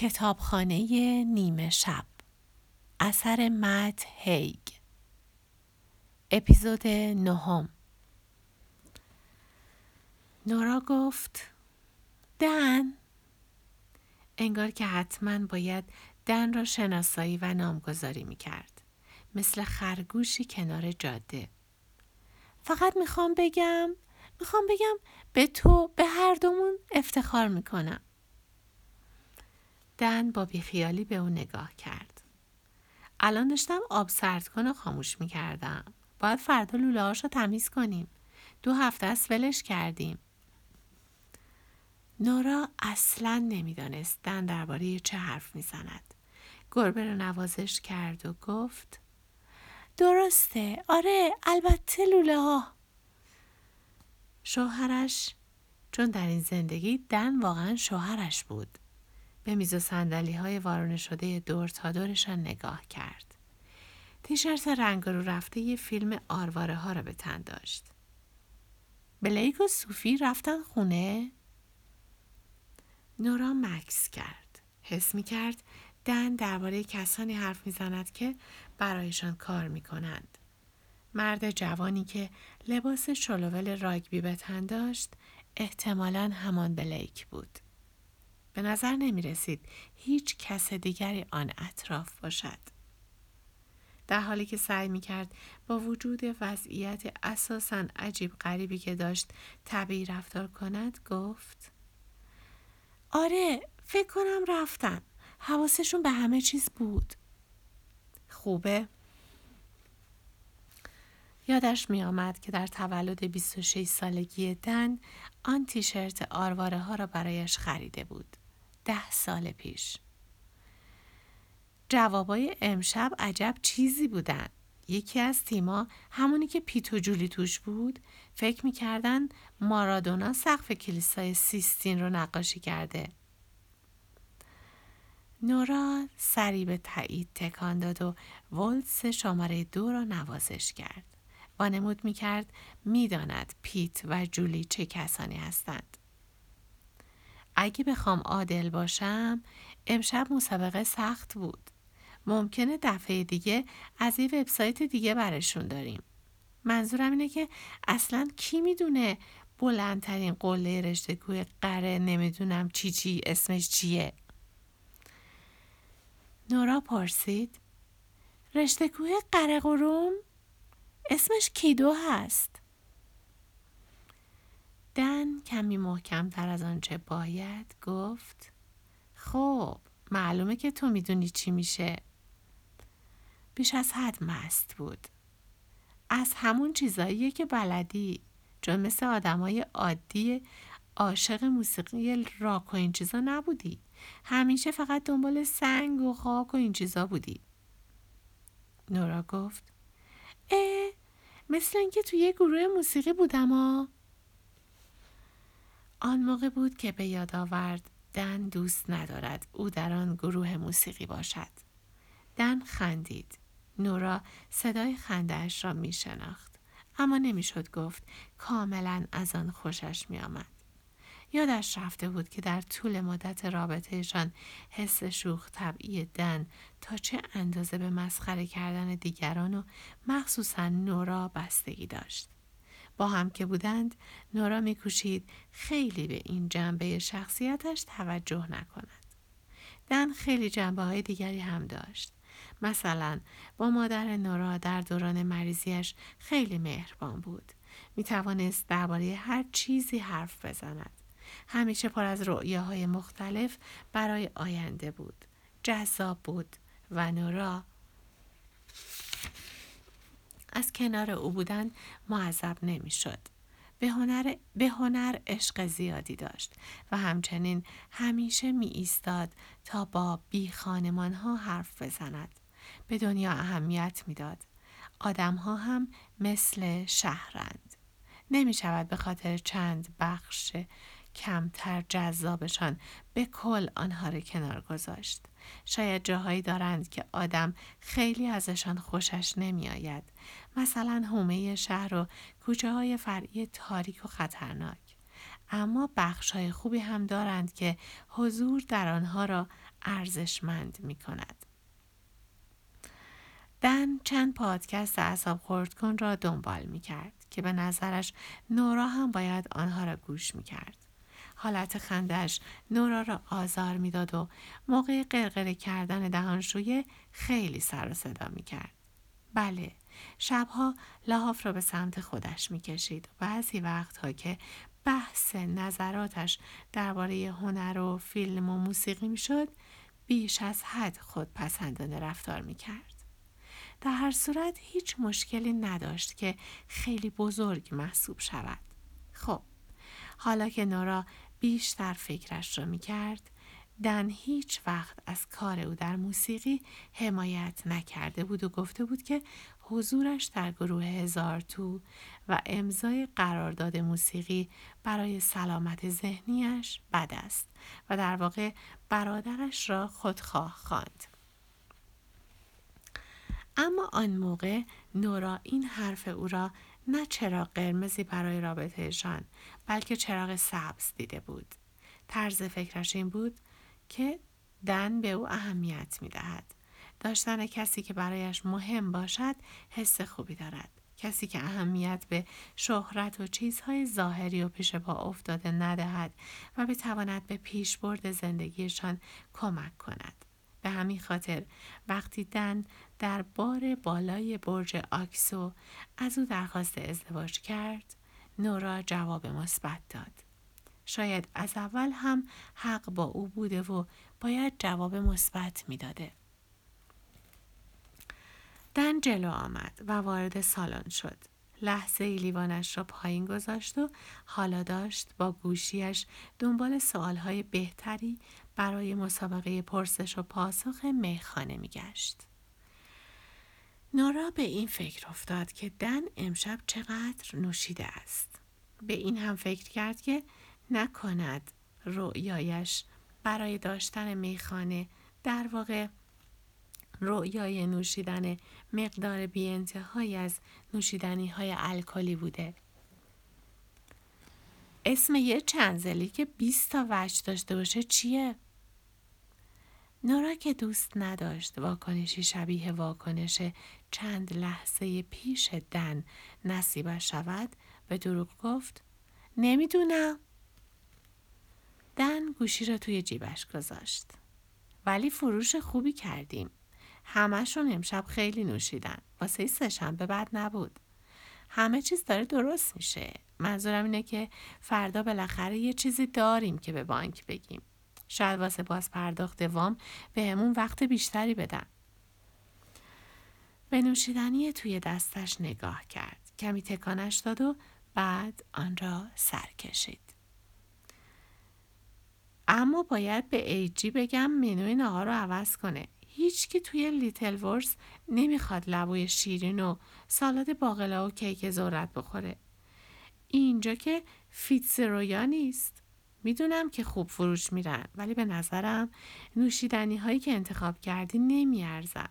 کتابخانه نیمه شب اثر مت هیگ اپیزود نهم نورا گفت دن انگار که حتما باید دن را شناسایی و نامگذاری می کرد. مثل خرگوشی کنار جاده. فقط می‌خوام بگم می‌خوام بگم به تو به هر دومون افتخار می‌کنم. دن با بیخیالی به او نگاه کرد. الان داشتم آب سرد کن و خاموش می‌کردم. باید فردا لوله رو تمیز کنیم. دو هفته است ولش کردیم. نورا اصلا نمی‌دانست دن درباره چه حرف می‌زند. گربه رو نوازش کرد و گفت درسته آره البته لوله ها شوهرش چون در این زندگی دن واقعا شوهرش بود به میز و سندلی های وارونه شده دور تا دورشان نگاه کرد. تیشرت رنگ رو رفته یه فیلم آرواره ها را به تن داشت. بلیک و صوفی رفتن خونه؟ نورا مکس کرد. حس می کرد دن درباره کسانی حرف می‌زند که برایشان کار می کنند. مرد جوانی که لباس شلوول راگبی به تن داشت احتمالا همان بلیک بود. به نظر نمی رسید هیچ کس دیگری آن اطراف باشد. در حالی که سعی می کرد با وجود وضعیت اساسا عجیب غریبی که داشت طبیعی رفتار کند گفت آره فکر کنم رفتن حواسشون به همه چیز بود خوبه یادش می آمد که در تولد 26 سالگی دن آن تیشرت آرواره ها را برایش خریده بود. ده سال پیش. جوابای امشب عجب چیزی بودن. یکی از تیما همونی که پیتو جولی توش بود فکر می‌کردن مارادونا سقف کلیسای سیستین رو نقاشی کرده. نورا سری به تایید تکان داد و ولتس شماره دو را نوازش کرد. وانمود می‌کرد می‌داند پیت و جولی چه کسانی هستند. اگه بخوام عادل باشم امشب مسابقه سخت بود. ممکنه دفعه دیگه از یه وبسایت دیگه برشون داریم. منظورم اینه که اصلا کی می‌دونه بلندترین قله رشته کوه قره نمی‌دونم چی چی اسمش چیه نورا پرسید رشته کوه قره قروم اسمش کیدو هست دن کمی محکم تر از آنچه باید گفت خب معلومه که تو می‌دونی چی میشه. بیش از حد مست بود. از همون چیزاییه که بلدی چون مثل آدمای عادی عاشق موسیقی راک و این چیزا نبودی. همیشه فقط دنبال سنگ و خاک و این چیزا بودی. نورا گفت اه مثل اینکه توی یه گروه موسیقی بودم ها. آن موقع بود که به یاد آورد دن دوست ندارد او در آن گروه موسیقی باشد. دن خندید. نورا صدای خندهاش را می شناخت. اما نمی‌شد گفت کاملا از آن خوشش می آمد. یادش رفته بود که در طول مدت رابطهشان حس شوخ طبعی دن تا چه اندازه به مسخره کردن دیگران و مخصوصا نورا بستگی داشت. با هم که بودند نورا میکوشید خیلی به این جنبه شخصیتش توجه نکند. دن خیلی جنبه های دیگری هم داشت. مثلا با مادر نورا در دوران مریضیش خیلی مهربان بود. می توانست درباره هر چیزی حرف بزند. همیشه پر از رؤیاهای مختلف برای آینده بود. جذاب بود و نورا از کنار او بودن معذب نمی‌شد. به هنر, به هنر عشق زیادی داشت و همچنین همیشه می ایستاد تا با بی خانمان ها حرف بزند. به دنیا اهمیت می‌داد. آدم ها هم مثل شهرند. نمی شود به خاطر چند بخش کمتر جذابشان به کل آنها را کنار گذاشت. شاید جاهایی دارند که آدم خیلی ازشان خوشش نمی آید. مثلا حومه شهر و کوچه های فرعی تاریک و خطرناک. اما بخشای خوبی هم دارند که حضور در آنها را ارزشمند می کند. دن چند پادکست اعصاب خورد کن را دنبال می کرد که به نظرش نورا هم باید آنها را گوش می کرد. حالت خندش نورا را آزار می‌داد و موقع قرقره کردن دهانشویه خیلی سر و صدا می کرد. بله شبها لحاف را به سمت خودش می کشید و بعضی وقتها که بحث نظراتش درباره هنر و فیلم و موسیقی می شد بیش از حد خود پسندانه رفتار می کرد. در هر صورت هیچ مشکلی نداشت که خیلی بزرگ محسوب شود. خب حالا که نورا بیشتر فکرش را می کرد دن هیچ وقت از کار او در موسیقی حمایت نکرده بود و گفته بود که حضورش در گروه هزار تو و امضای قرارداد موسیقی برای سلامت ذهنیش بد است و در واقع برادرش را خودخواه خواند. اما آن موقع نورا این حرف او را نه چراغ قرمزی برای رابطهشان بلکه چراغ سبز دیده بود. طرز فکرش این بود که دن به او اهمیت می دهد. داشتن کسی که برایش مهم باشد حس خوبی دارد. کسی که اهمیت به شهرت و چیزهای ظاهری و پیش پا افتاده ندهد و بتواند به پیشبرد زندگیشان کمک کند. به همین خاطر وقتی دن در بار بالای برج آکسو از او درخواست ازدواج کرد. نورا جواب مثبت داد. شاید از اول هم حق با او بوده و باید جواب مثبت می‌داده. دن جلو آمد و وارد سالن شد. لحظه ای لیوانش را پایین گذاشت و حالا داشت با گوشیش دنبال سوالهای بهتری برای مسابقه پرسش و پاسخ میخانه میگشت. نورا به این فکر افتاد که دن امشب چقدر نوشیده است. به این هم فکر کرد که نکند رؤیایش برای داشتن میخانه در واقع رؤیای نوشیدن مقدار بی از نوشیدنی های الکلی بوده. اسم یه چنزلی که 20 تا وجه داشته باشه چیه؟ نورا که دوست نداشت واکنشی شبیه واکنش چند لحظه پیش دن نصیبش شود به دروغ گفت نمی‌دونم. دن گوشی را توی جیبش گذاشت. ولی فروش خوبی کردیم. همهشون امشب خیلی نوشیدن. واسه سهشنبه بد نبود. همه چیز داره درست میشه. منظورم اینه که فردا بالاخره یه چیزی داریم که به بانک بگیم. شاید واسه باز پرداخت وام به همون وقت بیشتری بدن به نوشیدنی توی دستش نگاه کرد کمی تکانش داد و بعد آن را سر کشید اما باید به ایجی بگم منوی نهار رو عوض کنه هیچکی توی لیتل ورس نمی‌خواد لبوی شیرین و سالاد باقلا و کیک ذرت بخوره. اینجا که فیتزرویا نیست. می‌دونم که خوب فروش میرن ولی به نظرم نوشیدنی هایی که انتخاب کردی نمیارزن.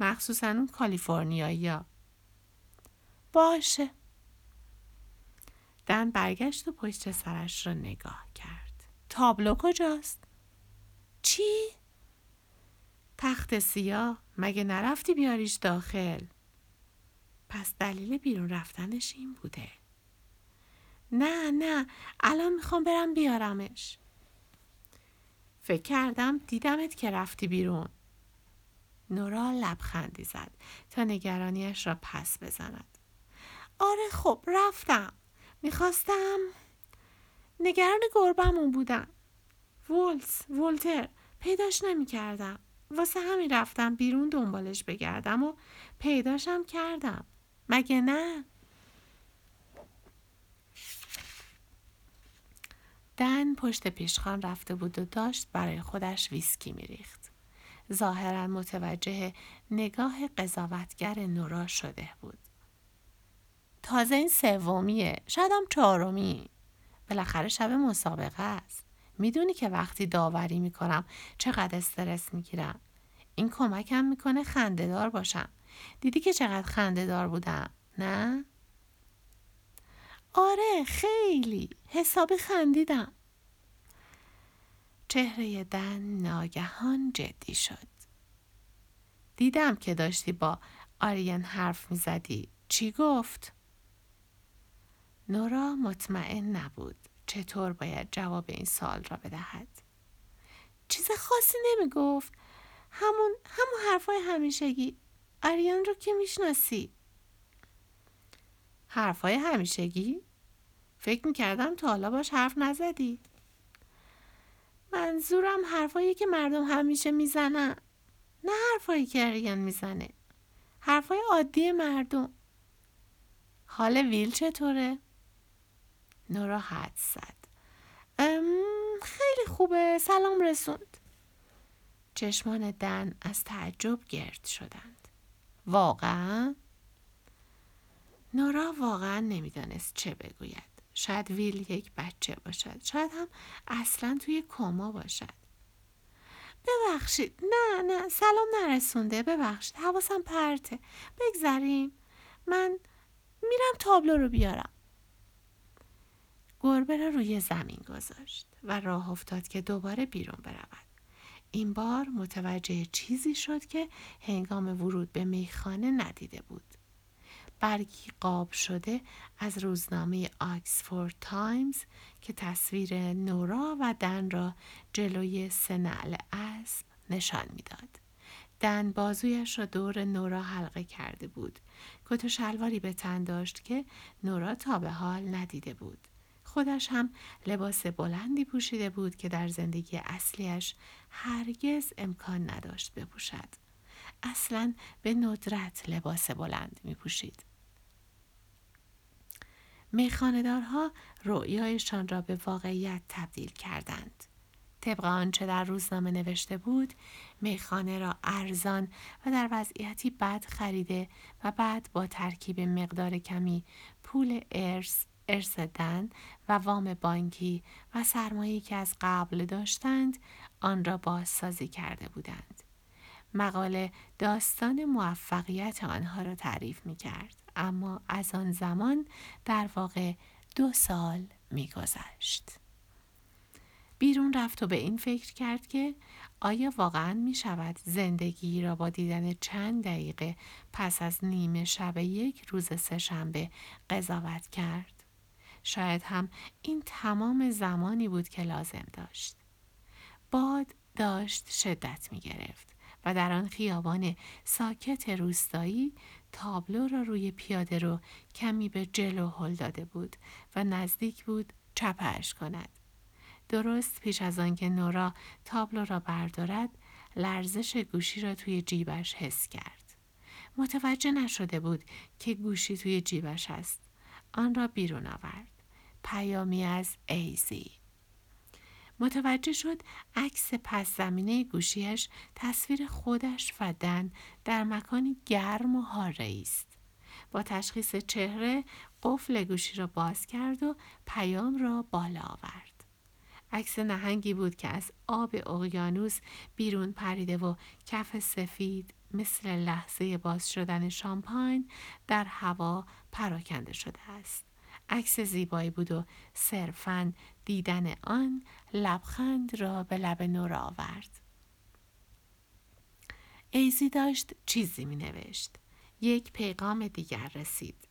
مخصوصا اون کالیفرنیایی ها. باشه. دن برگشت و پشت سرش را نگاه کرد. تابلو کجاست؟ چی؟ تخت سیاه مگه نرفتی بیاریش داخل؟ پس دلیل بیرون رفتنش این بوده. نه نه الان می‌خوام برم بیارمش. فکر کردم دیدمت که رفتی بیرون. نورا لبخندی زد تا نگرانیش را پس بزند. آره خب رفتم. می‌خواستم نگران گربمون بودم. ولز ولتر پیداش نمی‌کردم. واسه همین رفتم بیرون دنبالش بگردم و پیداشم کردم مگه نه؟ دن پشت پیشخان رفته بود و داشت برای خودش ویسکی میریخت. ظاهرا متوجه نگاه قضاوتگر نورا شده بود. تازه این سومیه شاید چهارمی. بالاخره شب مسابقه است. می‌دونی که وقتی داوری می‌کنم چقدر استرس می‌گیرم. این کمکم می‌کنه خندهدار باشم. دیدی که چقدر خندهدار بودم نه؟ آره خیلی. حسابی خندیدم. چهره دن ناگهان جدی شد. دیدم که داشتی با آریان حرف می‌زدی. چی گفت؟ نورا مطمئن نبود چطور باید جواب این سال را بدهد. چیز خاصی نمی گفت همون همون حرفای همیشگی. آریان رو که می‌شناسی. حرفای همیشگی؟ فکر می‌کردم تا حالا باش حرف نزدی. منظورم حرفایی که مردم همیشه می‌زنن. نه حرفایی که آریان می‌زنه. حرفای عادی مردم. حال ویل چطوره؟ نورا حد زد. خیلی خوبه. سلام رسوند. چشمان دن از تعجب گرد شدند. واقعا؟ نورا واقعا نمی‌دانست چه بگوید. شاید ویل یک بچه باشد شاید هم اصلا توی کما باشد. ببخشید نه نه سلام نرسونده ببخشید حواسم پرته. بگذریم. من میرم تابلو رو بیارم. گربه را روی زمین گذاشت و راه افتاد که دوباره بیرون برود. این بار متوجه چیزی شد که هنگام ورود به میخانه ندیده بود. برگی قاب شده از روزنامه آکسفورد تایمز که تصویر نورا و دن را جلوی سه نعل اسب نشان می‌داد. دن بازویش را دور نورا حلقه کرده بود. کت و شلواری به تن داشت که نورا تا به حال ندیده بود. خودش هم لباس بلندی پوشیده بود که در زندگی اصلیش هرگز امکان نداشت بپوشد. اصلا به ندرت لباس بلند می پوشید. میخاندارها رؤیایشان را به واقعیت تبدیل کردند. طبق آنچه در روزنامه نوشته بود میخانه را ارزان و در وضعیتی بد خریده و بعد با ترکیب مقدار کمی پول ارث ارث دن و وام بانکی و سرمایه‌ای که از قبل داشتند آن را بازسازی کرده بودند مقاله داستان موفقیت آنها را تعریف می کرد. اما از آن زمان در واقع دو سال میگذشت. بیرون رفت و به این فکر کرد که آیا واقعا می شود زندگی را با دیدن چند دقیقه پس از نیمه شب یک روز سهشنبه قضاوت کرد؟ شاید هم این تمام زمانی بود که لازم داشت. باد داشت شدت می گرفت و در آن خیابان ساکت روستایی تابلو را روی پیاده رو کمی به جلو هل داده بود و نزدیک بود چپش کند. درست پیش از آنکه نورا تابلو را بردارد لرزش گوشی را توی جیبش حس کرد. متوجه نشده بود که گوشی توی جیبش است. آن را بیرون آورد. پیامی از ایزی. متوجه شد عکس پس زمینه گوشیش تصویر خودش و دن در مکانی گرم و هاره است. با تشخیص چهره قفل گوشی را باز کرد و پیام را بالا آورد. عکس نهنگی بود که از آب اقیانوس بیرون پریده و کف سفید مثل لحظه باز شدن شامپاین در هوا پراکنده شده است. عکس زیبایی بود و صرفا دیدن آن لبخند را به لب نور آورد. ایزی داشت چیزی می نوشت. یک پیغام دیگر رسید.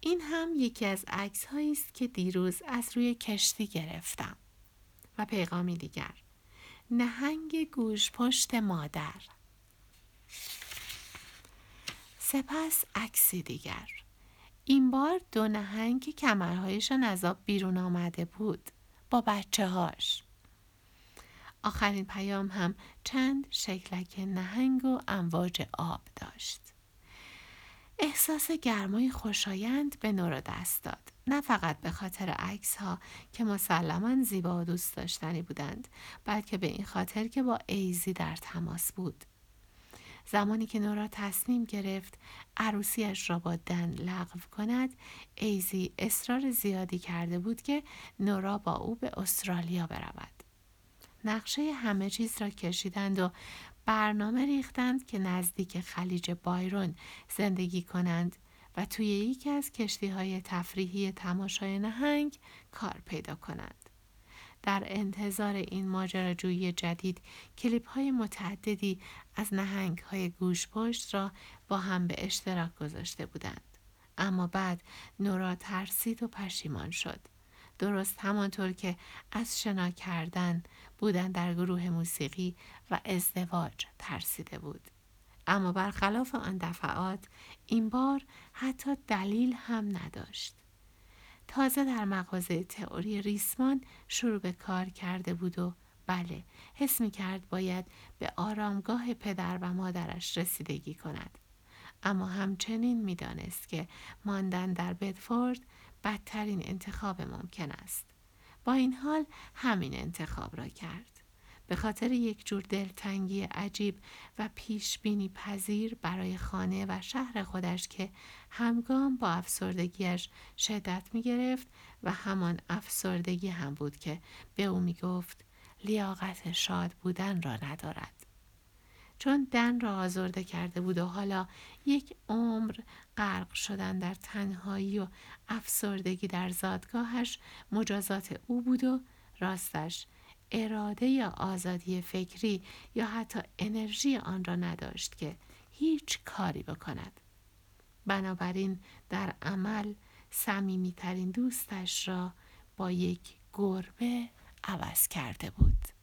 این هم یکی از عکس است که دیروز از روی کشتی گرفتم. و پیغامی دیگر. نهنگ گوش پشت مادر. سپس عکسی دیگر. این بار دو نهنگ که کمرهایشان از آب بیرون آمده بود با بچه هاش. آخرین پیام هم چند شکلک نهنگ و امواج آب داشت. احساس گرمای خوشایند به نورا دست داد. نه فقط به خاطر عکس ها که مسلما زیبا و دوست داشتنی بودند بلکه به این خاطر که با ایزی در تماس بود. زمانی که نورا تصمیم گرفت عروسیش را با دن لغو کند ایزی اصرار زیادی کرده بود که نورا با او به استرالیا برود نقشه همه چیز را کشیدند و برنامه ریختند که نزدیک خلیج بایرون زندگی کنند و توی یکی از کشتی های تفریحی تماشای نهنگ کار پیدا کنند. در انتظار این ماجراجویی جدید کلیپ های متعددی از نهنگ های گوش پشت را با هم به اشتراک گذاشته بودند. اما بعد نورا ترسید و پشیمان شد. درست همانطور که از شنا کردن بودن در گروه موسیقی و ازدواج ترسیده بود. اما برخلاف آن دفعات این بار حتی دلیل هم نداشت. تازه در مغازه تئوری ریسمان شروع به کار کرده بود و بله حس می کرد باید به آرامگاه پدر و مادرش رسیدگی کند. اما همچنین می‌دانست که ماندن در بدفورد بدترین انتخاب ممکن است. با این حال همین انتخاب را کرد. به خاطر یک جور دلتنگی عجیب و پیش بینی پذیر برای خانه و شهر خودش که همگام با افسردگیش شدت می گرفت و همان افسردگی هم بود که به او می گفت لیاقت شاد بودن را ندارد. چون دن را آزرده کرده بود و حالا یک عمر غرق شدن در تنهایی و افسردگی در زادگاهش مجازات او بود و راستش اراده یا آزادی فکری یا حتی انرژی آن را نداشت که هیچ کاری بکند. بنابراین در عمل صمیمیترین دوستش را با یک گربه عوض کرده بود.